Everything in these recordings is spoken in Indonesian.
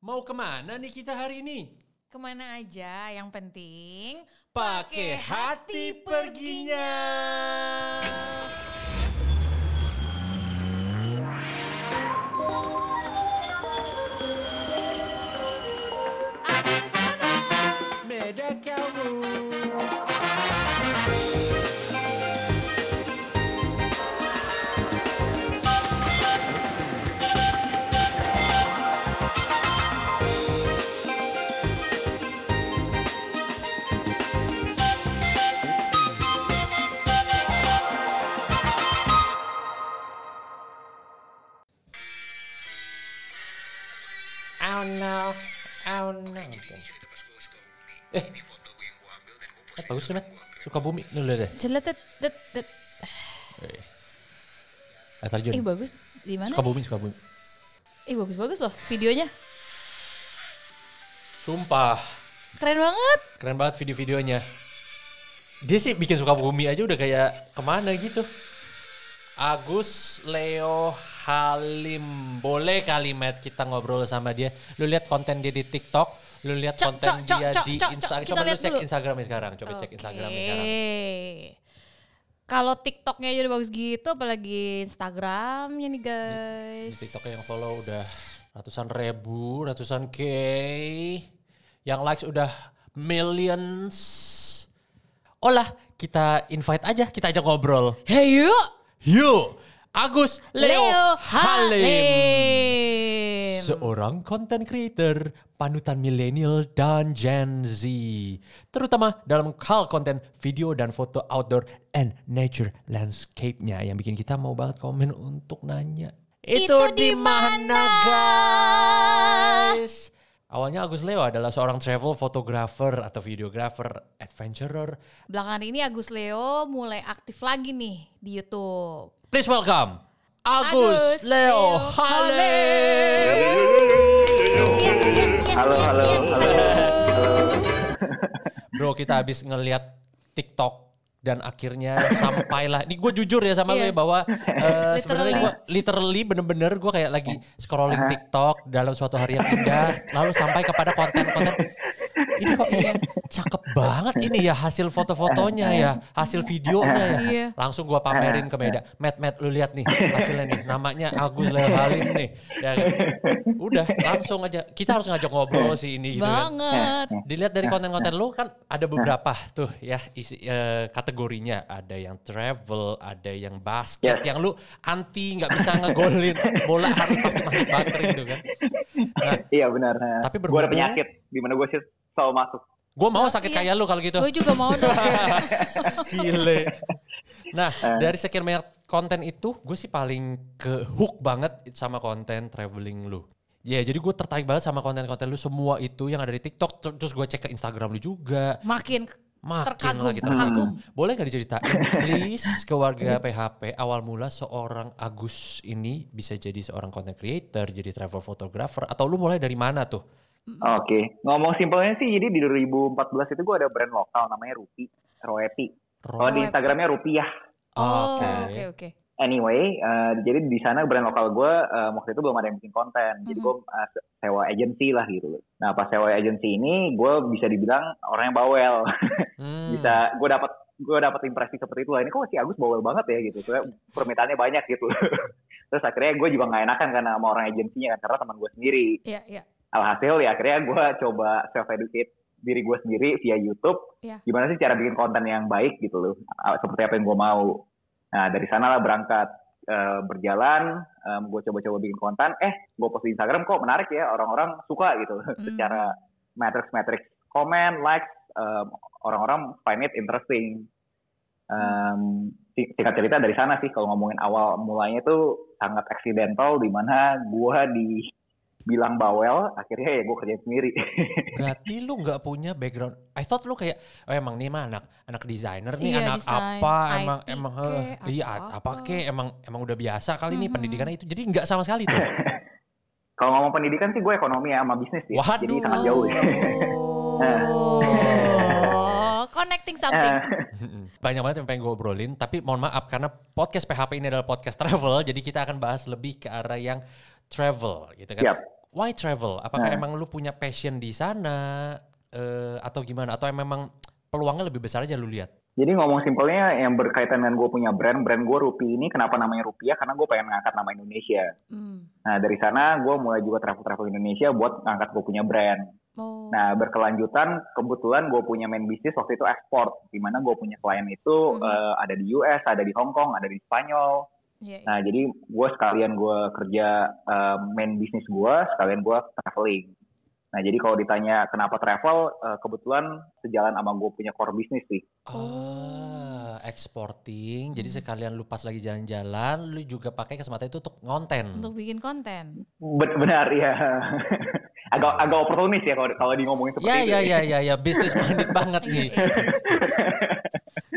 Mau ke mana nih kita hari ini? Ke mana aja, yang penting Pakai hati perginya. Angin bagus Mat. Suka bumi. Nih, lihat deh. Celet, tet, tet, tet. Air terjun. Ih bagus, di mana? Suka bumi, suka bumi. Ih bagus-bagus loh videonya. Sumpah, Keren banget. keren banget video-videonya. Dia sih bikin suka bumi aja udah kayak ke mana gitu. Agus Leo Halim. Boleh kalimat kita ngobrol sama dia. Lu lihat konten dia di TikTok, lu lihat Cok, konten cok, dia cok, di cok, cok. Instagram. Kita Coba lu lihat cek dulu. Instagramnya sekarang. Coba cek Instagramnya sekarang. Kalau TikToknya aja udah bagus gitu, apalagi Instagramnya nih Di guys. TikTok yang follow udah ratusan ribu, ratusan K. Yang likes udah millions. Olah, kita invite aja, kita ajak ngobrol. Hey yuk, Yuk, Agus Leo, Leo Halim. Halim. Seorang content creator, panutan milenial dan Gen Z. Terutama dalam hal konten video dan foto outdoor and nature landscape-nya yang bikin kita mau banget komen untuk nanya. Itu di mana, guys? Awalnya Agus Leo adalah seorang travel photographer atau videographer, adventurer. Belakangan ini Agus Leo mulai aktif lagi nih di YouTube. Please welcome Agus, Agus Leo Leo Halim. Yes, yes, yes, Halo, yes, halo, yes, halo. Bro, kita habis ngeliat TikTok dan akhirnya sampailah. Ini gue jujur ya sama lu Iya. ya bahwa eh, sebenarnya Literally. gue literally bener-bener gue kayak lagi scrolling TikTok dalam suatu hari yang indah, lalu sampai kepada konten-konten ini kok cakep banget ini ya hasil foto-fotonya ya, hasil videonya ya. Iya. Langsung gue pamerin ke Meda. Met, Met, lu lihat nih hasilnya nih, namanya Agus Halim nih. Ya, kan? udah langsung aja. Kita harus ngajak ngobrol sih ini gitu kan. Banget. Dilihat dari konten-konten lu kan ada beberapa tuh ya isi eh, kategorinya. Ada yang travel, ada yang basket, Yes. yang lu anti nggak bisa ngegolin bola harus pasti masuk bakring tuh kan. Nah, Iya benar. Tapi gue ada berhubung- penyakit di mana gue sih selalu masuk. gue mau sakit Iya. kayak lu kalau gitu. Gue juga mau dong. Gile. Nah, dari sekian banyak konten itu, gue sih paling ke hook banget sama konten traveling lu. Ya, jadi gue tertarik banget sama konten-konten lu semua itu yang ada di TikTok. Ter- Terus gue cek ke Instagram lu juga. Makin Makin terkagum, lagi terkagum. Boleh gak diceritain please ke warga PHP awal mula seorang Agus ini bisa jadi seorang content creator, jadi travel photographer atau lu mulai dari mana tuh? Oke, ngomong simpelnya sih, jadi di 2014 itu gue ada brand lokal namanya Rupi, Roepi. Kalau di. Instagramnya Rupiah. Oh, Oke. oke oke. Anyway, eh, jadi di sana brand lokal gue eh, waktu itu belum ada yang bikin konten, jadi Mhm. gue eh, sewa agency lah gitu. Nah pas sewa agency ini, gue bisa dibilang orang yang bawel. Hmm. bisa gue dapat gue dapat impresi seperti itu lah ini kok si Agus bawel banget ya gitu soalnya permintaannya banyak gitu terus akhirnya gue juga nggak enakan karena sama orang agensinya kan karena teman gue sendiri Iya, iya. Alhasil ya akhirnya gue coba self educate diri gue sendiri via YouTube. Iya. gimana sih cara bikin konten yang baik gitu loh. Ah, seperti apa yang gue mau. Nah dari sanalah berangkat Eh, berjalan gue coba-coba bikin konten. Eh gue post di Instagram kok menarik ya orang-orang suka gitu. Secara matrix-matrix komen likes em, orang-orang find it interesting. Sing- singkat cerita dari sana sih kalau ngomongin awal mulanya itu sangat accidental di mana gue dibilang bawel akhirnya ya gue kerjain sendiri Berarti lu nggak punya background. I thought lu kayak oh emang nih mah anak anak desainer nih, Iya, anak apa emang IT emang kek, eh, iya atau apa apa. kek emang emang udah biasa kali nih Mhm. pendidikannya itu. Jadi nggak sama sekali tuh. kalau ngomong pendidikan sih gue ekonomi ya sama bisnis ya jadi Waduh. sangat jauh ya Oh, connecting something. Banyak banget yang pengen gue obrolin, tapi mohon maaf karena podcast PHP ini adalah podcast travel, jadi kita akan bahas lebih ke arah yang travel gitu kan. Siap. Why travel? Apakah Nah. emang lu punya passion di sana eh, atau gimana? Atau memang peluangnya lebih besar aja lu lihat? Jadi ngomong simpelnya yang berkaitan dengan gue punya brand, brand gue Rupi ini kenapa namanya Rupiah? Karena gue pengen ngangkat nama Indonesia. Hmm. Nah dari sana gue mulai juga travel-travel Indonesia buat ngangkat gue punya brand. Oh. Nah berkelanjutan kebetulan gue punya main bisnis waktu itu ekspor, di mana gue punya klien itu Mhm. eh, ada di US, ada di Hong Kong, ada di Spanyol. Iya, iya. Nah jadi gue sekalian gue kerja eh, main bisnis gue, sekalian gue traveling. Nah jadi kalau ditanya kenapa travel, eh, kebetulan sejalan sama gue punya core bisnis sih. Ah, exporting. Jadi Hmm. sekalian lu pas lagi jalan-jalan, lu juga pakai kesempatan itu untuk ngonten. Untuk bikin konten. Ben- benar ya. agak agak oportunis ya kalau kalau di ngomongin seperti Ya itu. ya ya ya ya bisnis minded banget Iya, nih.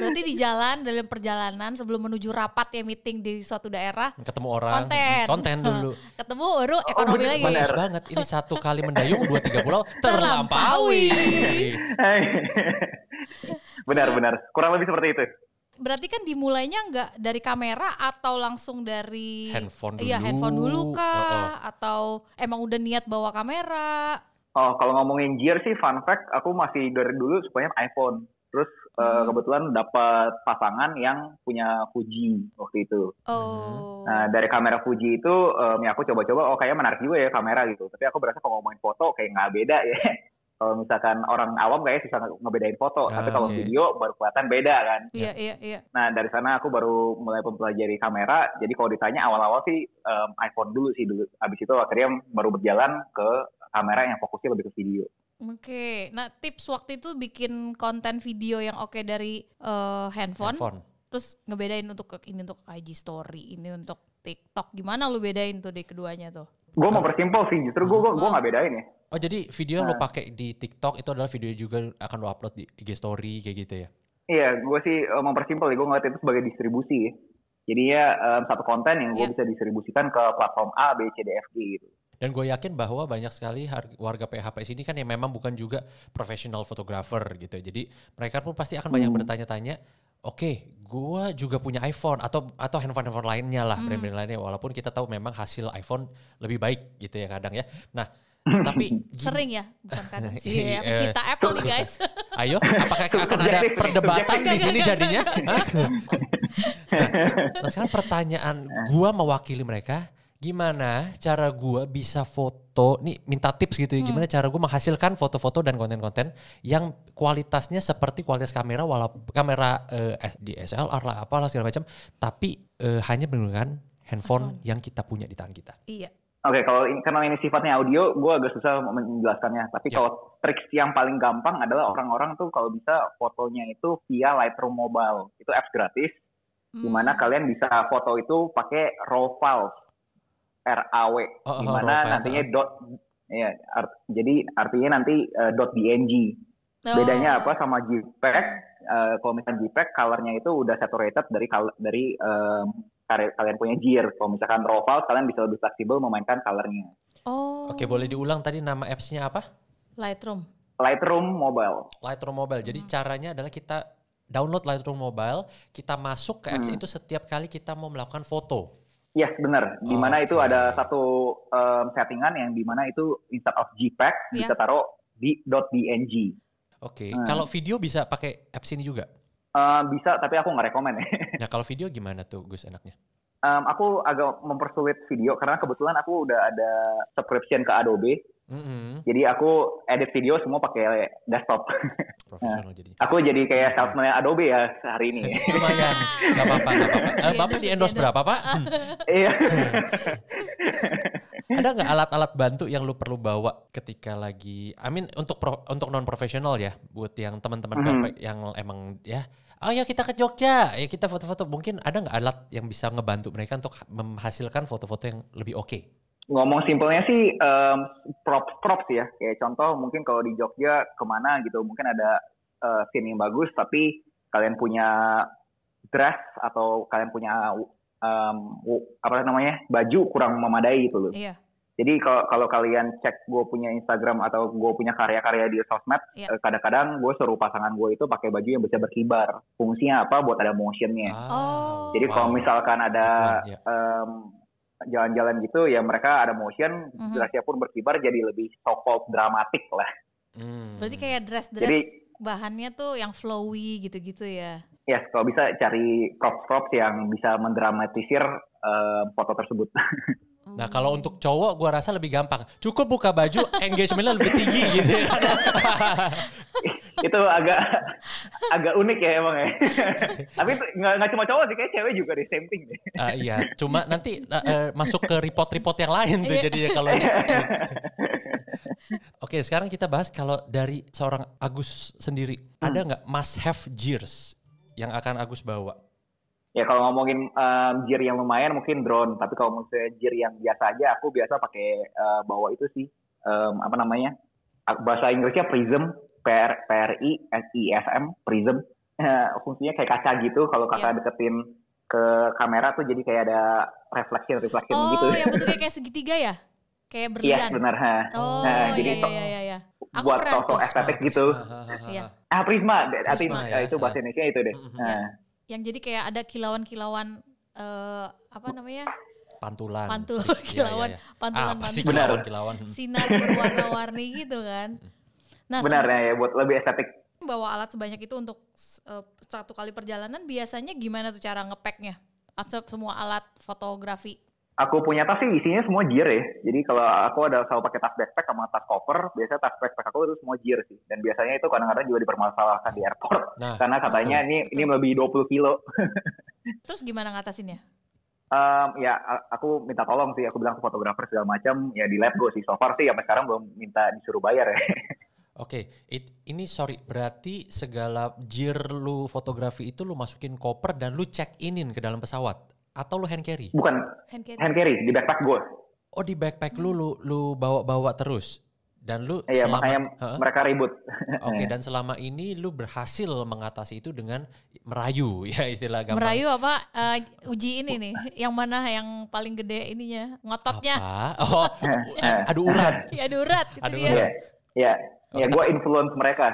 Iya. Berarti di jalan dalam perjalanan sebelum menuju rapat ya meeting di suatu daerah, Ketemu orang, Konten. konten dulu. ketemu baru ekonomi bener, lagi. bener. Bagus banget. Ini satu kali mendayung, dua tiga pulau terlampaui. benar benar. Kurang lebih seperti itu. Berarti kan dimulainya nggak dari kamera atau langsung dari Handphone dulu. Iya, handphone dulu kah? Oh, oh. Atau emang udah niat bawa kamera? Oh, kalau ngomongin gear sih fun fact, aku masih dari dulu sukanya iPhone. Eh, Hmm. kebetulan dapat pasangan yang punya Fuji waktu itu. Oh. Nah, dari kamera Fuji itu em, ya aku coba-coba oh kayaknya menarik juga ya kamera gitu. Tapi aku berasa kalau ngomongin foto kayak nggak beda ya. kalau misalkan orang awam kayaknya susah ngebedain foto, Ah, tapi kalau oke. video baru kelihatan beda kan. Iya, iya, iya. Nah dari sana aku baru mulai mempelajari kamera. Jadi kalau ditanya awal-awal sih em, iPhone dulu sih dulu. Habis itu akhirnya baru berjalan ke kamera yang fokusnya lebih ke video. Oke. Nah, tips waktu itu bikin konten video yang oke dari eh, handphone, Handphone. terus ngebedain untuk ini untuk IG story, ini untuk TikTok. Gimana lu bedain tuh di keduanya tuh? Gue mau persimpel sih, justru gue gue gue nggak bedain ya. Oh jadi video yang lo Nah. pakai di TikTok itu adalah video juga akan lo upload di IG story kayak gitu ya? Iya, gue sih eh, mempersimpel ya. Gue ngeliat itu sebagai distribusi ya. Jadinya em, satu konten yang gue Iya. bisa distribusikan ke platform A, B, C, D, F, G gitu. Dan gue yakin bahwa banyak sekali warga PHP sini kan yang memang bukan juga professional photographer gitu. Jadi mereka pun pasti akan banyak Hmm. bertanya-tanya, oke, gue juga punya iPhone atau atau handphone-handphone lainnya lah, Hmm. brand-brand lainnya. Walaupun kita tahu memang hasil iPhone lebih baik gitu ya kadang ya. Nah, tapi Sering ya, bukan kadang sih Iya, ya. Pecinta Apple nih guys. Ayo, apakah akan ada perdebatan di sini jadinya? Nah, nah, sekarang pertanyaan gua mewakili mereka, gimana cara gua bisa foto, nih minta tips gitu ya, gimana cara gua menghasilkan foto-foto dan konten-konten yang kualitasnya seperti kualitas kamera walaupun kamera eh, DSLR lah apalah segala macam, tapi eh, hanya menggunakan handphone yang kita punya di tangan kita. Iya. Oke, kalau ini, karena ini sifatnya audio, gue agak susah menjelaskannya. Tapi Ya. kalau triks yang paling gampang adalah orang-orang tuh kalau bisa fotonya itu via Lightroom Mobile. Itu apps gratis, di mana Hmm. kalian bisa foto itu pakai raw files, RAW, Oh, di oh, files, nantinya dot, ya, art- jadi artinya nanti eh, dot .dng. Oh. Bedanya apa sama JPEG? Eh, kalau misalnya JPEG, colornya itu udah saturated dari dari kare- kalian punya gear. Kalau misalkan raw file, kalian bisa lebih fleksibel memainkan colornya. Oh. Oke, boleh diulang tadi nama apps-nya apa? Lightroom. Lightroom Mobile. Lightroom Mobile. Hmm. Jadi caranya adalah kita download Lightroom Mobile, kita masuk ke apps Hmm. itu setiap kali kita mau melakukan foto. Yes, benar. Di mana itu Oke. ada satu em, settingan yang di mana itu instead of JPEG Iya. bisa taruh di .dng. Oke, Hmm. kalau video bisa pakai apps ini juga. Eh, bisa, tapi aku nggak rekomen ya. Nah, kalau video gimana tuh Gus enaknya? Em, aku agak mempersulit video karena kebetulan aku udah ada subscription ke Adobe. Mm-mm, Jadi aku edit video semua pakai desktop. Nah. profesional jadinya. aku jadi kayak salesman Adobe ya hari ini. Lumayan, nggak apa-apa, nggak apa-apa. Eh, Di Bapak endorse, di endorse berapa Pak? Iya. Ada nggak alat-alat bantu yang lu perlu bawa ketika lagi, I mean untuk pro- untuk non profesional ya, buat yang teman-teman Mhm. PHP yang emang ya, oh ya kita ke Jogja, ya kita foto-foto. Mungkin ada nggak alat yang bisa ngebantu mereka untuk ha- menghasilkan foto-foto yang lebih oke? Ngomong simpelnya sih em, props props ya. Kayak contoh mungkin kalau di Jogja ke mana gitu mungkin ada eh, scene yang bagus tapi kalian punya dress atau kalian punya w- apa namanya baju kurang memadai gitu loh. Iya. Jadi kalau kalau kalian cek gue punya Instagram atau gue punya karya-karya di sosmed, Iya. eh, kadang-kadang gue suruh pasangan gue itu pakai baju yang bisa berkibar. Fungsinya apa? Buat ada motionnya. Oh. Jadi kalau misalkan ada Gituan, ya. Jalan-jalan gitu ya mereka ada motion, Mhm. dressnya pun berkibar jadi lebih so-called dramatik lah. Hmm. Berarti kayak dress-dress Jadi bahannya tuh yang flowy gitu-gitu ya. ya kalau bisa cari props-props yang bisa mendramatisir eh, foto tersebut. Nah kalau untuk cowok gua rasa lebih gampang. Cukup buka baju, engagementnya lebih tinggi gitu ya. itu agak agak unik ya emang ya. Tapi nggak nggak cuma cowok sih, kayak cewek juga deh, same thing deh. Ah, iya, cuma nanti eh, eh, masuk ke report-report yang lain tuh Iya. jadinya kalau Oke, sekarang kita bahas kalau dari seorang Agus sendiri, ada nggak must have gears yang akan Agus bawa? Ya kalau ngomongin em, gear yang lumayan mungkin drone, tapi kalau misalnya gear yang biasa aja, aku biasa pakai eh, bawa itu sih em, apa namanya Ah, bahasa Inggrisnya prism, PR, PRI, SISM, prism. Eh, fungsinya kayak kaca gitu. Kalau kakak Iya. deketin ke kamera tuh jadi kayak ada reflection reflection Oh, gitu. yang bentuknya kayak segitiga ya? Kayak Iya berlian. benar. ha. Oh, Nah, iya, jadi iya, to- iya, iya, iya. Aku buat tuh. estetik gitu. Iya. Ah prisma, Prisma, eh, ya. itu bahasa Indonesia itu deh. Nah, Yang jadi kayak ada kilauan-kilauan eh apa namanya? Pantulan. Pantul Iya, iya, kilauan, iya. pantulan Apa sih pantulan. Benar. kilauan-kilauan? Sinar berwarna-warni gitu kan. Nah, benar ya buat lebih estetik. bawa alat sebanyak itu untuk eh, satu kali perjalanan biasanya gimana tuh cara ngepacknya? Atau semua alat fotografi? Aku punya tas sih isinya semua gear ya. Jadi kalau aku ada selalu pakai tas backpack sama tas cover, biasanya tas backpack aku itu semua gear sih. Dan biasanya itu kadang-kadang juga dipermasalahkan di airport Nah, karena katanya ini ini lebih 20 kilo. Terus gimana ngatasinnya? Em, ya a- aku minta tolong sih, aku bilang ke fotografer segala macam, ya di lab gue sih. So far sih sampai sekarang belum minta disuruh bayar ya. Oke, it- ini sorry, berarti segala gear lu fotografi itu lu masukin koper dan lu check inin ke dalam pesawat atau lu hand carry? Bukan Hand carry? hand carry di backpack gue. Oh di backpack lu lu lu bawa-bawa terus dan lu Iya selama makanya Heeh. mereka ribut. Oke, dan selama ini lu berhasil mengatasi itu dengan merayu ya istilah gampang. Merayu apa? eh, uji ini nih, yang mana yang paling gede ininya, ngototnya. Apa? Oh, adu urat. Ya durat itu Aduh, dia. Iya, iya. Ya gue influence mereka.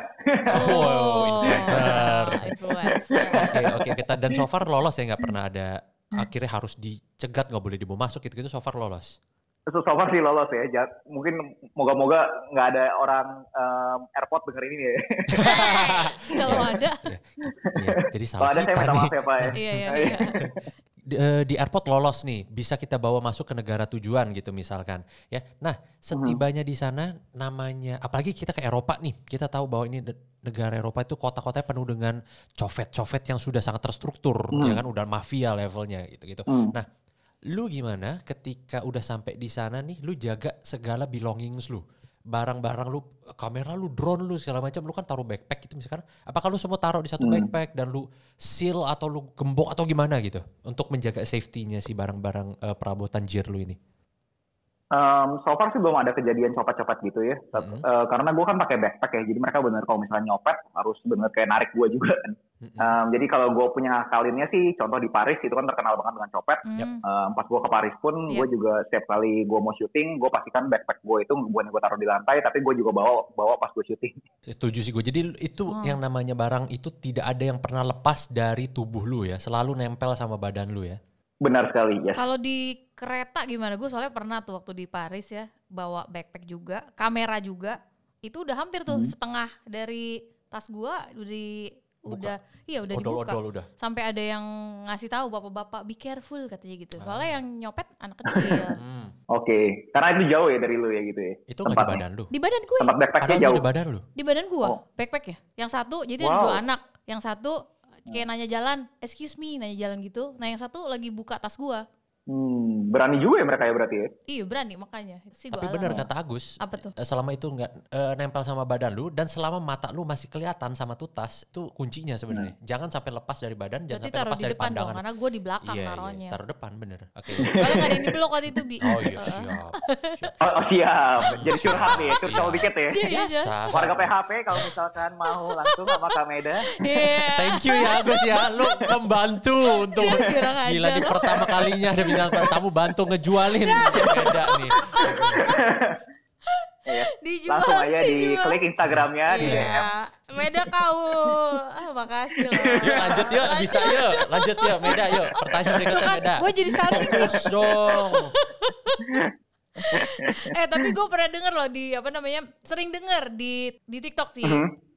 Oh, influencer. influencer. Oke, oke kita dan so far lolos ya nggak pernah ada akhirnya harus dicegat nggak boleh dibawa masuk gitu gitu so far lolos. So, so far sih lolos ya. Ja- Mungkin moga-moga nggak ada orang em, airport denger ini ya. Kalau ada. Iya, jadi Kalau salah ada saya minta maaf ya Pak ya. Iya, iya, iya. Di, eh, di airport lolos nih, bisa kita bawa masuk ke negara tujuan gitu misalkan, ya. Nah, setibanya di sana namanya, apalagi kita ke Eropa nih, kita tahu bahwa ini negara Eropa itu kota-kotanya penuh dengan cofet-cofet yang sudah sangat terstruktur, Hmm. ya kan, udah mafia levelnya gitu-gitu. Hmm. Nah, lu gimana ketika udah sampai di sana nih, lu jaga segala belongings lu, barang-barang lu, kamera lu, drone lu segala macam, lu kan taruh backpack gitu misalkan. Apakah lu semua taruh di satu Hmm. backpack dan lu seal atau lu gembok atau gimana gitu untuk menjaga safety-nya si barang-barang eh, perabotan gear lu ini? Em, so far sih belum ada kejadian copet-copet gitu ya. Mhm. Eh, karena gue kan pakai backpack ya, jadi mereka bener kalau misalnya nyopet harus bener kayak narik gue juga kan. Em, jadi kalau gue punya kalinnya sih, contoh di Paris itu kan terkenal banget dengan copet. Hmm. Em, pas gue ke Paris pun, Iya. gue juga setiap kali gue mau syuting, gue pastikan backpack gue itu bukan gue taruh di lantai, tapi gue juga bawa bawa pas gue syuting. Setuju sih gue. Jadi itu Hmm. yang namanya barang itu tidak ada yang pernah lepas dari tubuh lu ya, selalu nempel sama badan lu ya. Benar sekali, ya. Kalau di kereta gimana? Gue soalnya pernah tuh waktu di Paris ya, bawa backpack juga, kamera juga. Itu udah hampir tuh Hmm. setengah dari tas gua udah di udah iya udah dibuka. Odol-odol udah. Sampai ada yang ngasih tahu bapak-bapak be careful katanya gitu. Soalnya yang nyopet anak kecil. Hmm. Oke, karena itu jauh ya dari lu ya gitu ya. Itu nggak di badan lu. di badan gue, Tempat backpacknya jauh. di badan lu. di badan gua, Oh. backpack ya. Yang satu jadi ada Wow. dua anak, yang satu kayak nanya jalan, excuse me, nanya jalan gitu. Nah yang satu lagi buka tas gua. Hmm, berani juga ya mereka ya berarti ya. Iya berani makanya. Si Tapi benar kata Agus, Apa tuh? eh, selama itu nggak eh, nempel sama badan lu dan selama mata lu masih kelihatan sama tuh tas, itu kuncinya sebenarnya. Jangan sampai lepas dari badan, jangan Berarti sampai taruh lepas di dari depan dong, pandangan. karena gue di belakang Iya, iya, naruhnya. taruh depan bener. Oke. Soalnya gak ada yang dipeluk waktu itu, Bi. Oh iya, Heeh. siap. Oh, oh siap, jadi curhat nih, curcol Iya. dikit ya. Iya, iya, iya. Biasa. Warga PHP kalau misalkan mau langsung sama Kak Meda, Iya. Thank you ya Agus ya, lu membantu untuk Iya, gila di pertama kalinya ada bintang tamu bantu ngejualin Iya. beda nih. Ya. Dijual, Langsung aja di klik Instagramnya di DM. Iya, beda kau. Ah, makasih loh. Yuk lanjut yuk, bisa yuk. Lanjut yuk, Meda yuk. Pertanyaan berikutnya kan, Meda. gue jadi salting nih. Fokus dong. Eh tapi gue pernah denger loh di apa namanya, sering denger di di TikTok sih. Mhm.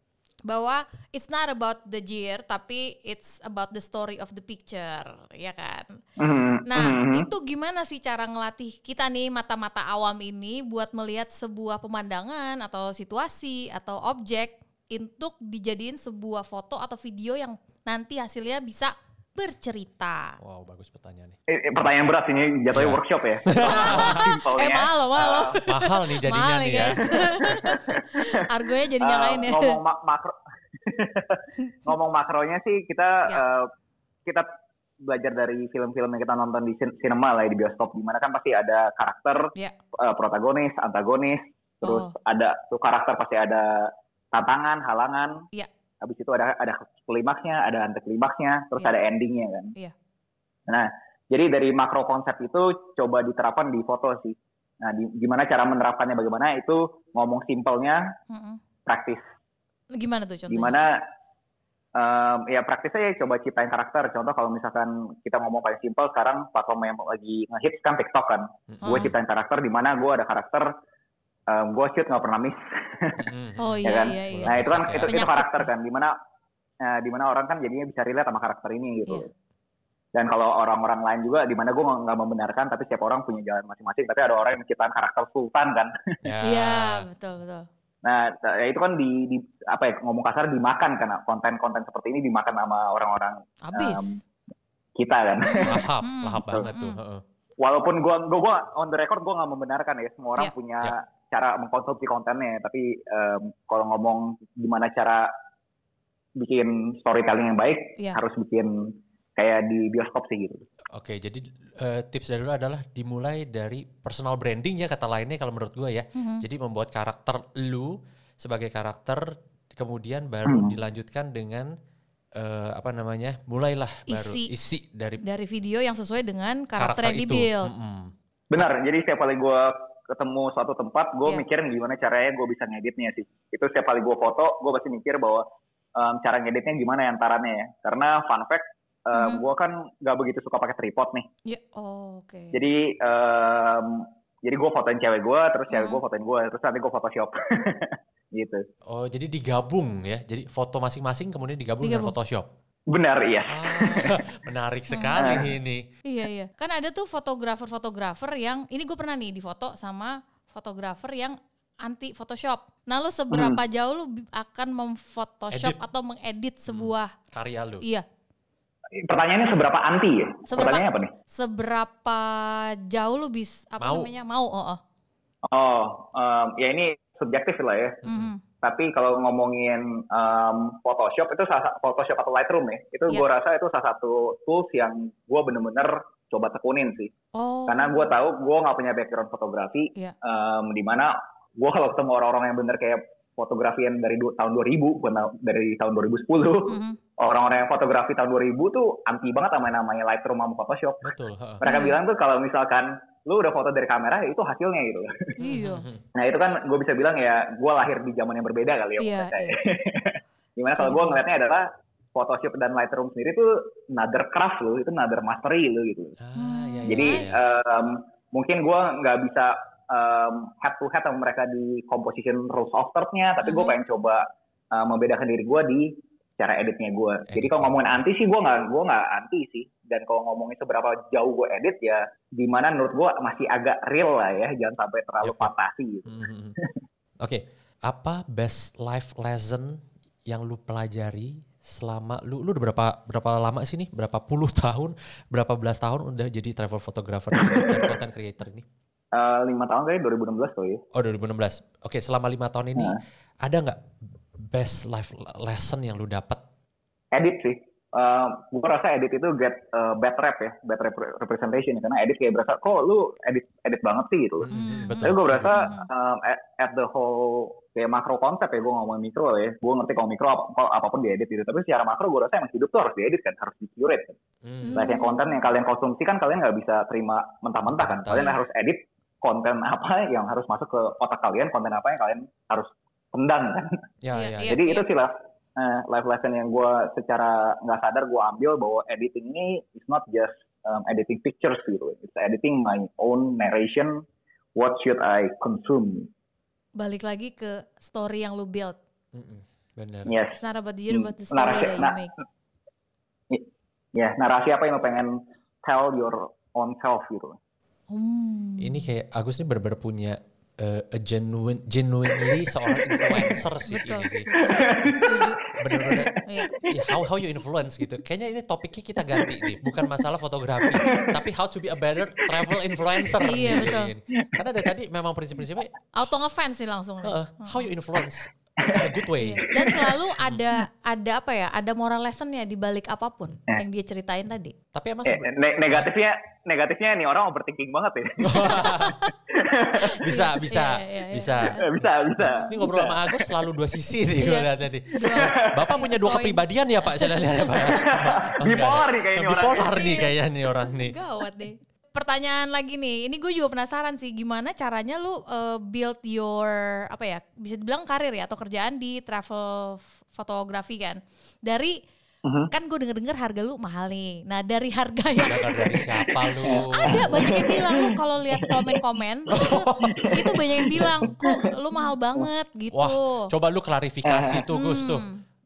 Bahwa it's not about the gear, tapi it's about the story of the picture, ya kan? Mhm, Nah, mhm. itu gimana sih cara ngelatih kita nih mata-mata awam ini buat melihat sebuah pemandangan atau situasi atau objek untuk dijadiin sebuah foto atau video yang nanti hasilnya bisa bercerita. Wow, bagus pertanyaannya. Eh, eh, pertanyaan berat ini jatuhnya Iya. workshop ya. Simpelnya. Eh malo malo. Mahal nih jadinya Mahal nih ya. guys. Argonya jadi nyalain ya. ngomong ma- makro ngomong makronya sih kita Ya. eh, kita belajar dari film-film yang kita nonton di sinema lah ya, di bioskop di mana kan pasti ada karakter Ya. eh, protagonis antagonis terus Oh. ada tuh karakter pasti ada tantangan halangan Iya. Habis itu ada ada klimaksnya ada anti klimaksnya terus Iya. ada endingnya kan Iya. nah jadi dari makro konsep itu coba diterapkan di foto sih nah di, gimana cara menerapkannya bagaimana itu ngomong simpelnya Mm-mm. praktis Gimana tuh contohnya? Gimana em, ya praktisnya ya coba ciptain karakter. Contoh kalau misalkan kita ngomong paling simpel sekarang platform yang lagi ngehits kan TikTok kan. Gue Hmm. ciptain karakter di mana gue ada karakter gue shoot nggak pernah miss. Mm. Oh ya iya kan? iya iya. Nah itu kan Ya. itu, itu karakter kan. Di mana eh, di mana orang kan jadinya bisa relate sama karakter ini gitu. Iya. Dan kalau orang-orang lain juga, di mana gue nggak membenarkan, tapi setiap orang punya jalan masing-masing. Tapi ada orang yang menciptakan karakter sultan kan. Ya. Iya, betul betul. Nah, ya itu kan di, di apa ya ngomong kasar dimakan kan konten-konten seperti ini dimakan sama orang-orang Habis. Em, kita kan. Lahap, Hmm. lahap banget tuh. Hmm. Walaupun gua gua, gua on the record gua nggak membenarkan ya semua orang Iya. punya Iya. Cara mengkonsumsi kontennya, tapi em, kalau ngomong gimana cara bikin storytelling yang baik Iya. harus bikin kayak di bioskop sih gitu. Oke, jadi eh, tips dari lu adalah dimulai dari personal branding ya kata lainnya kalau menurut gue ya. Mhm. Jadi membuat karakter lu sebagai karakter kemudian baru Hmm. dilanjutkan dengan eh, apa namanya? mulailah baru Isi. isi dari Dari video yang sesuai dengan karakter, karakter, yang itu. dibuild. Mm-mm. Benar, jadi setiap kali gua ketemu suatu tempat, gue Iya. mikirin gimana caranya gue bisa ngeditnya sih. Itu setiap kali gue foto, gue pasti mikir bahwa em, cara ngeditnya gimana ya antaranya ya. Karena fun fact, Mhm. gue kan nggak begitu suka pakai tripod nih. Ya, oh, oke. Jadi em, jadi gue fotoin cewek gue, terus cewek Hmm. gue fotoin gue, terus nanti gue photoshop. gitu. Oh, jadi digabung ya. Jadi foto masing-masing kemudian digabung, dengan Digabung. Photoshop. Benar, iya. Ah, menarik sekali ini. Iya iya. Kan ada tuh fotografer-fotografer yang ini gue pernah nih difoto sama fotografer yang anti Photoshop. Nah, lu seberapa jauh lu akan memfotoshop Edit. Hmm. atau mengedit sebuah Karya lu. iya, Pertanyaannya seberapa anti ya? Seberapa- Pertanyaannya apa nih? seberapa jauh lu bisa apa Mau. namanya? Mau, oh, oh. Oh, em, ya ini subjektif lah ya. Mhm. Tapi kalau ngomongin em, Photoshop itu salah, Photoshop atau Lightroom ya, itu Iya. gue rasa itu salah satu tools yang gue bener-bener coba tekunin sih. Oh. Karena gue tahu gue nggak punya background fotografi, Iya. em, di mana gue kalau ketemu orang-orang yang bener kayak fotografi yang dari du- tahun 2000, bukan dari tahun 2010, Mhm. orang-orang yang fotografi tahun 2000 tuh anti banget sama yang namanya Lightroom sama Photoshop. Betul. heeh. Mereka Hmm. bilang tuh kalau misalkan lu udah foto dari kamera ya itu hasilnya gitu. Iya. Nah itu kan gue bisa bilang ya gue lahir di zaman yang berbeda kali ya. Iya, iya. Di mana kalau gue dibilang. ngeliatnya adalah Photoshop dan Lightroom sendiri tuh another craft lo, itu another mastery lo gitu. Ah, iya, iya, Jadi iya. em, mungkin gue nggak bisa em, head to head sama mereka di composition rules of third-nya, tapi gue Mhm. pengen coba eh, membedakan diri gue di cara editnya gue. Jadi kalau Editnya. ngomongin anti sih gue nggak gue nggak anti sih. Dan kalau ngomongin seberapa jauh gue edit ya, di mana menurut gue masih agak real lah ya, jangan sampai terlalu Yep, fantasi. Gitu. Mhm. Oke, apa best life lesson yang lu pelajari selama lu lu udah berapa berapa lama sih nih? Berapa puluh tahun, berapa belas tahun udah jadi travel photographer dan content creator ini? Eh, lima tahun kali 2016 tuh ya. Oh 2016. Oke, selama lima tahun ini Nah. ada nggak best life lesson yang lu dapat? Edit sih. Eh gue rasa edit itu get eh, bad rap ya, bad rep representation ya. karena edit kayak berasa kok lu edit edit banget sih gitu. Hmm. Betul. Tapi gue berasa um, at, at the whole kayak makro konsep ya, gue ngomongin mikro ya. Gue ngerti kalau mikro apa, kalau apa pun diedit gitu. Tapi secara makro gue rasa emang hidup tuh harus diedit kan, harus di curate kan. Hmm. Like yang konten yang kalian konsumsi kan kalian nggak bisa terima mentah-mentah kan. Kalian harus edit konten apa yang harus masuk ke otak kalian, konten apa yang kalian harus tendang kan. Ya, Iya, ya, iya. Jadi itu sih lah eh, life lesson yang gue secara nggak sadar gue ambil bahwa editing ini is not just um, editing pictures gitu. It's editing my own narration. What should I consume? Balik lagi ke story yang lu build. Mm-mm, Bener. Yes. It's not about the year, Hmm, but the story narasi- that you nah, make. Ya, narasi apa yang lo pengen tell your own self gitu. Hmm. Ini kayak Agus ini bener-bener punya eh, a genuine, genuinely seorang influencer sih Betul. ini sih. Setuju. Bener-bener Iya. ya, how how you influence gitu. Kayaknya ini topiknya kita ganti nih, bukan masalah fotografi, tapi how to be a better travel influencer. Iya, nih, betul. ini. Karena dari tadi memang prinsip-prinsipnya Auto ngefans nih langsung. eh, how you influence in a good way. Iya. Dan selalu ada ada apa ya? Ada moral lessonnya di balik apa pun Eh. yang dia ceritain tadi. Tapi emang Eh, ne- negatifnya negatifnya nih orang overthinking banget ya. bisa bisa Iya, iya, iya. bisa. Eh, bisa bisa. Ini ngobrol sama Agus selalu dua sisi nih gue Iya. lihat tadi. Dua Bapak punya dua kepribadian ya Pak? Saya lihat ya Pak. Bipolar nih kayaknya orang. Bipolar nih Iya. kayaknya nih orang nih. Gawat deh. Pertanyaan lagi nih, ini gue juga penasaran sih gimana caranya lu uh, build your apa ya bisa dibilang karir ya atau kerjaan di travel fotografi kan. Dari Mhm. kan gue denger-denger harga lu mahal nih. Nah dari harga yang dari siapa lu? ada banyak yang bilang lu kalau lihat komen-komen itu, itu banyak yang bilang kok lu mahal banget gitu. Wah, coba lu klarifikasi tuh Gus tuh.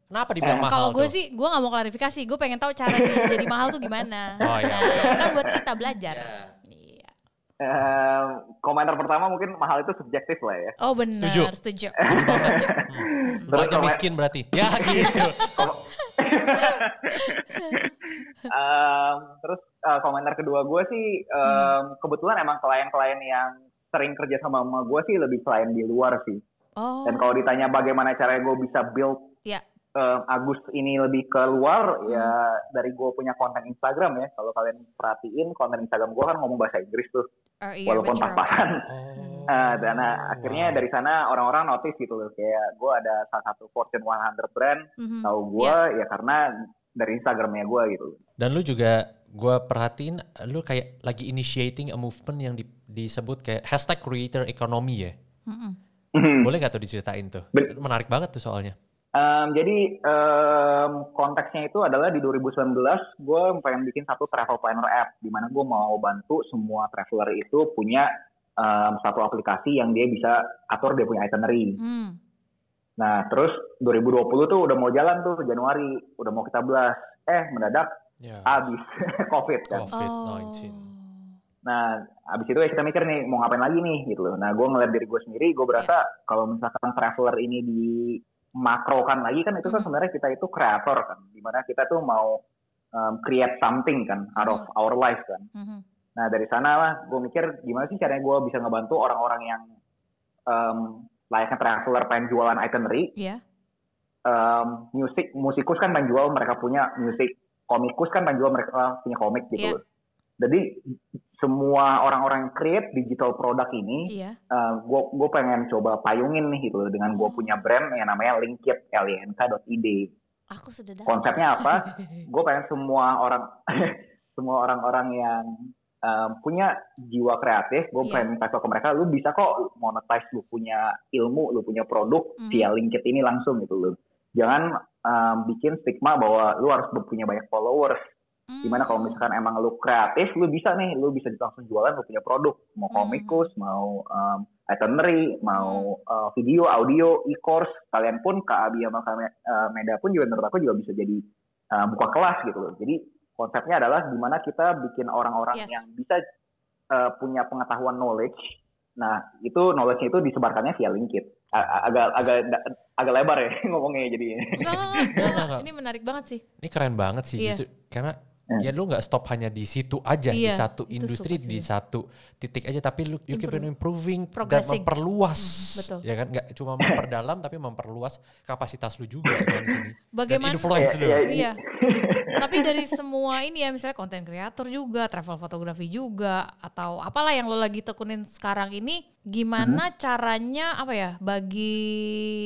Hmm. Kenapa dibilang mahal Kalau gue sih, gue nggak mau klarifikasi. Gue pengen tahu cara dia jadi mahal tuh gimana. Oh, iya. Nah, kan buat kita belajar. Ya. Iya. Eh, komentar pertama mungkin mahal itu subjektif lah ya. Oh benar, Setuju. setuju. Setuju. Hmm. Lu Terus aja miskin berarti. Ya gitu. Em, terus eh, komentar kedua gue sih em, kebetulan emang klien-klien yang sering kerja sama sama gue sih lebih klien di luar sih. Oh, Dan kalau ditanya bagaimana caranya gue bisa build em, Agus ini lebih keluar ya dari gue punya konten Instagram ya. Kalau kalian perhatiin konten Instagram gue kan ngomong bahasa Inggris tuh, Oh, iya, walaupun pas-pasan. Oh. Eh, dan uh, akhirnya wow. dari sana orang-orang notice gitu loh kayak gue ada salah satu Fortune 100 brand Mhm. tahu gue ya karena dari Instagramnya gue gitu. Dan lu juga gue perhatiin lu kayak lagi initiating a movement yang di- disebut kayak hashtag creator economy ya. Mhm. Boleh gak tuh diceritain tuh? Ben- Menarik banget tuh soalnya. Em, jadi em, konteksnya itu adalah di 2019 gue pengen bikin satu travel planner app di mana gue mau bantu semua traveler itu punya em, satu aplikasi yang dia bisa atur dia punya itinerary. Hmm. Nah terus 2020 tuh udah mau jalan tuh Januari udah mau kita belas eh mendadak Ya. habis COVID kan. COVID-19. Oh. Nah, abis itu ya kita mikir nih mau ngapain lagi nih gitu loh. Nah, gue ngeliat diri gue sendiri, gue berasa kalau misalkan traveler ini di makrokan lagi kan itu kan Hmm. sebenarnya kita itu kreator kan, di mana kita tuh mau um, create something kan out of our life kan. Mhm. Nah dari sana lah gue mikir gimana sih caranya gue bisa ngebantu orang-orang yang um, layaknya traveler pengen jualan itinerary, Iya. um, musik musikus kan pengen jual mereka punya musik, komikus kan pengen jual mereka punya komik gitu Iya. Jadi semua orang-orang yang create digital product ini, Iya. gue gue pengen coba payungin nih gitu dengan gue punya brand yang namanya Linkit link.id. Aku sudah. Konsepnya apa? Gue pengen semua orang semua orang-orang yang um, punya jiwa kreatif, gue Iya. pengen kasih ke mereka, lu bisa kok monetize lu punya ilmu, lu punya produk Mhm. via Linkit ini langsung gitu loh. Jangan um, bikin stigma bahwa lu harus punya banyak followers. Hmm. Gimana kalau misalkan emang lu kreatif, lu bisa nih, lu bisa langsung jualan, lu punya produk, mau Hmm. komikus, mau um, itinerary, mau uh, video, audio, e-course, kalian pun Kak Abi sama Kak uh, Meda pun juga menurut aku juga bisa jadi uh, buka kelas gitu loh. Jadi konsepnya adalah gimana kita bikin orang-orang Yes. yang bisa uh, punya pengetahuan knowledge. Nah, itu knowledge itu disebarkannya via a- agak agak agak lebar ya ngomongnya jadi. Ini menarik banget sih. Ini keren banget sih Iya. justru karena Hmm. ya lu nggak stop hanya di situ aja di Iya, satu itu industri di satu titik aja tapi lu you keep on improving dan Progressing. memperluas Hmm, betul. ya kan nggak cuma memperdalam tapi memperluas kapasitas lu juga kan di sini dan Bagaimana? influence lu Iya, Iya. Tapi dari semua ini ya misalnya konten kreator juga, travel fotografi juga atau apalah yang lo lagi tekunin sekarang ini gimana Mm-hmm. caranya apa ya bagi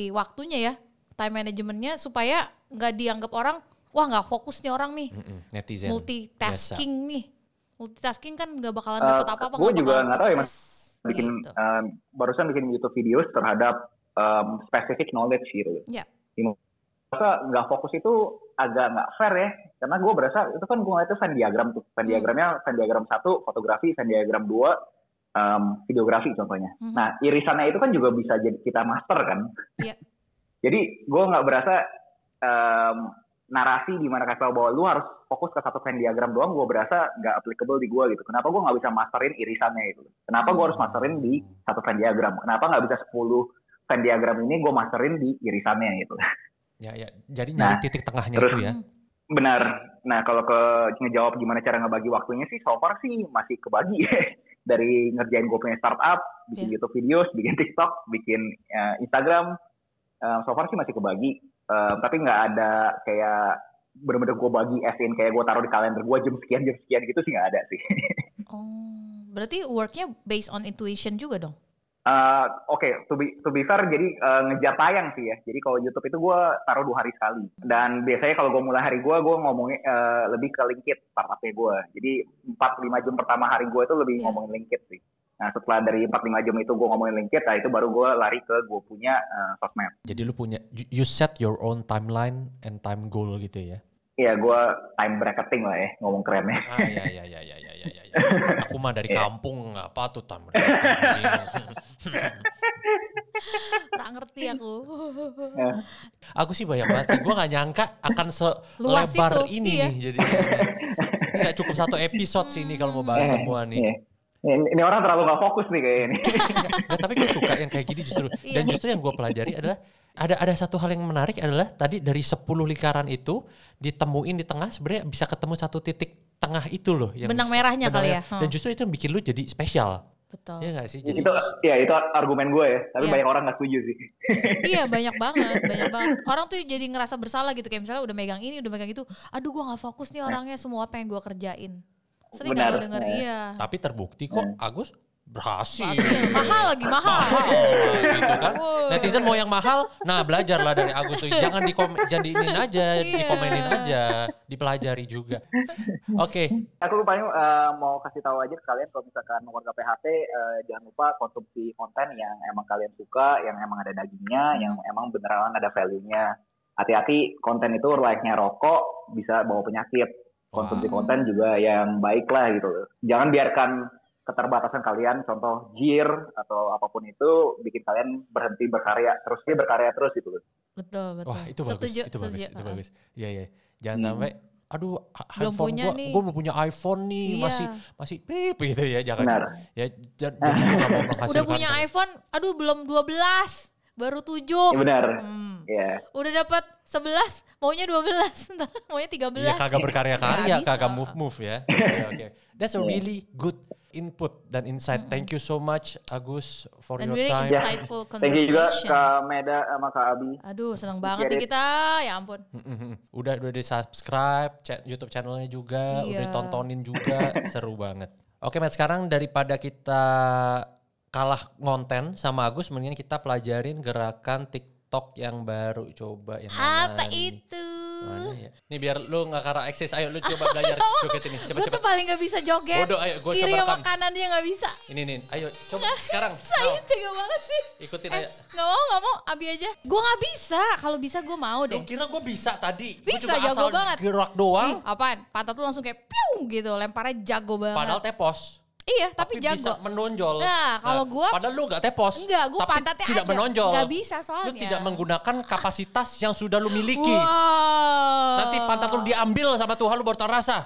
waktunya ya time manajemennya supaya nggak dianggap orang wah nggak fokus nih orang nih Mm-mm, netizen multitasking nih multitasking kan nggak bakalan Eh, dapet apa-apa gua nggak juga nggak tahu ya, Mas. bikin Gitu. um, barusan bikin YouTube videos terhadap um, specific knowledge gitu. Ya. Ini Masa nggak fokus itu agak nggak fair ya, karena gue berasa itu kan gue ngeliat itu Venn diagram tuh, Venn Hmm. diagramnya Venn diagram satu fotografi, Venn diagram dua um, videografi contohnya. Mhm. Nah irisannya itu kan juga bisa jadi kita master kan. Iya. jadi gue nggak berasa um, narasi di mana kasih tau bahwa lu harus fokus ke satu Venn diagram doang, gue berasa nggak applicable di gue gitu. Kenapa gue nggak bisa masterin irisannya itu? Kenapa gue harus masterin di satu Venn diagram? Kenapa nggak bisa 10 Venn diagram ini gue masterin di irisannya gitu? Ya, ya. Jadi nyari Nah, titik tengahnya terus- itu ya. Benar. Nah kalau ke ngejawab gimana cara ngebagi waktunya sih, so far sih masih kebagi dari ngerjain gue punya startup, bikin Iya. YouTube videos, bikin TikTok, bikin eh, Instagram. Eh, so far sih masih kebagi, Eh, tapi nggak ada kayak bener-bener gue bagi as in kayak gue taruh di kalender gue jam sekian jam sekian gitu sih nggak ada sih. Oh, berarti worknya based on intuition juga dong? Eh, Oke, to be to be fair, jadi eh, ngejar tayang sih ya. Jadi kalau YouTube itu gue taruh dua hari sekali. Dan biasanya kalau gue mulai hari gue, gue ngomongin eh, lebih ke linkit startupnya gue. Jadi 4-5 jam pertama hari gue itu lebih Iya. ngomongin linkit sih. Nah setelah dari 4-5 jam itu gue ngomongin linkit, nah itu baru gue lari ke gue punya eh, sosmed. Jadi lu punya you- set your own timeline and time goal gitu ya. Iya, gue time bracketing lah ya, ngomong kerennya. Ah ya ya ya ya ya ya ya. Aku mah dari Iya. kampung apa tuh tam. Tak ngerti aku. Aku sih banyak banget sih. Gue gak nyangka akan selebar itu, ini iya. nih jadinya. Gak cukup satu episode sih ini kalau mau bahas Eh, semua nih. Ini, ini orang terlalu gak fokus nih kayaknya nih. Nggak, tapi gue suka yang kayak gini justru. Dan Iya. justru yang gue pelajari adalah ada ada satu hal yang menarik adalah tadi dari 10 lingkaran itu ditemuin di tengah sebenarnya bisa ketemu satu titik tengah itu loh yang Benang merahnya benang kali merah. ya. Dan Hmm. justru itu yang bikin lu jadi spesial. Betul. Iya gak sih? Jadi itu ya itu argumen gue ya, tapi Iya. banyak orang gak setuju sih. iya banyak banget, banyak banget. Orang tuh jadi ngerasa bersalah gitu kayak misalnya udah megang ini, udah megang itu. Aduh gua nggak fokus nih orangnya semua pengen gua kerjain. Sering Benar. denger? Nah. Iya. tapi terbukti kok Agus berhasil. Hasil. Mahal lagi, mahal. Mahal gitu kan. Netizen mau yang mahal, nah belajarlah dari Agus tuh. Jangan di jangan diinin aja, Iya. dikomenin aja, dipelajari juga. Oke, Aku paling eh, mau kasih tahu aja ke kalian kalau misalkan warga PHP eh, jangan lupa konsumsi konten yang emang kalian suka, yang emang ada dagingnya, Hmm. yang emang beneran ada value-nya. Hati-hati konten itu like-nya rokok bisa bawa penyakit. Konsumsi Wah. konten juga yang baik lah gitu. loh. Jangan biarkan keterbatasan kalian, contoh jir atau apa pun itu bikin kalian berhenti berkarya, terus dia berkarya terus gitu. loh. Betul, betul. wah itu bagus, Setuju, itu bagus, setuju. itu Heeh. bagus. Iya iya, jangan Hmm. sampai aduh Belum handphone punya gua, nih. gua belum punya iPhone nih, Iya. masih masih pip gitu ya, jangan. Benar. Ya jadi gua gak mau menghasilkan. Udah punya iPhone, aduh belum 12, baru 7. Ya, benar. Hmm. Ya. Udah dapat 11, maunya 12, ntar maunya 13. Iya kagak berkarya-karya, kagak move-move ya. Oke, oke. That's a Iya. really good input dan insight. Thank you so much Agus for And your very time. Ya. insightful Thank you juga ke Meda sama Kak Abi. Aduh, seneng banget Get nih it. kita. Ya ampun. Udah udah di subscribe cha- YouTube channelnya juga, udah Iya. ditontonin juga, seru banget. Oke, Matt, sekarang daripada kita kalah ngonten sama Agus, mendingan kita pelajarin gerakan TikTok yang baru. Coba yang mana Apa nih? itu? Mana ya? Nih biar lu nggak karena eksis, ayo lu coba belajar joget ini. Coba Gue coba. tuh paling gak bisa joget. Bodoh, ayo gue Kiri coba rekam. kanan dia gak bisa. Ini nih, ayo coba sekarang. Saya tega banget sih. Ikutin Eh, aja. gak mau, gak mau. Abi aja. Gue gak bisa. Kalau bisa gue mau Lu deh. kira gue bisa tadi? Bisa, jago banget. gerak Ih, doang. apaan? Pantat tuh langsung kayak piung gitu. Lemparnya jago banget. Padahal tepos. Iya, tapi, bisa jago. menonjol. Nah, kalau gua- padahal lu gak tepos. Enggak, gue tapi pantatnya tidak ada. menonjol. Gak bisa soalnya. Lu tidak menggunakan kapasitas yang sudah lu miliki. Wow. Nanti pantat lu diambil sama Tuhan lu baru tahu rasa.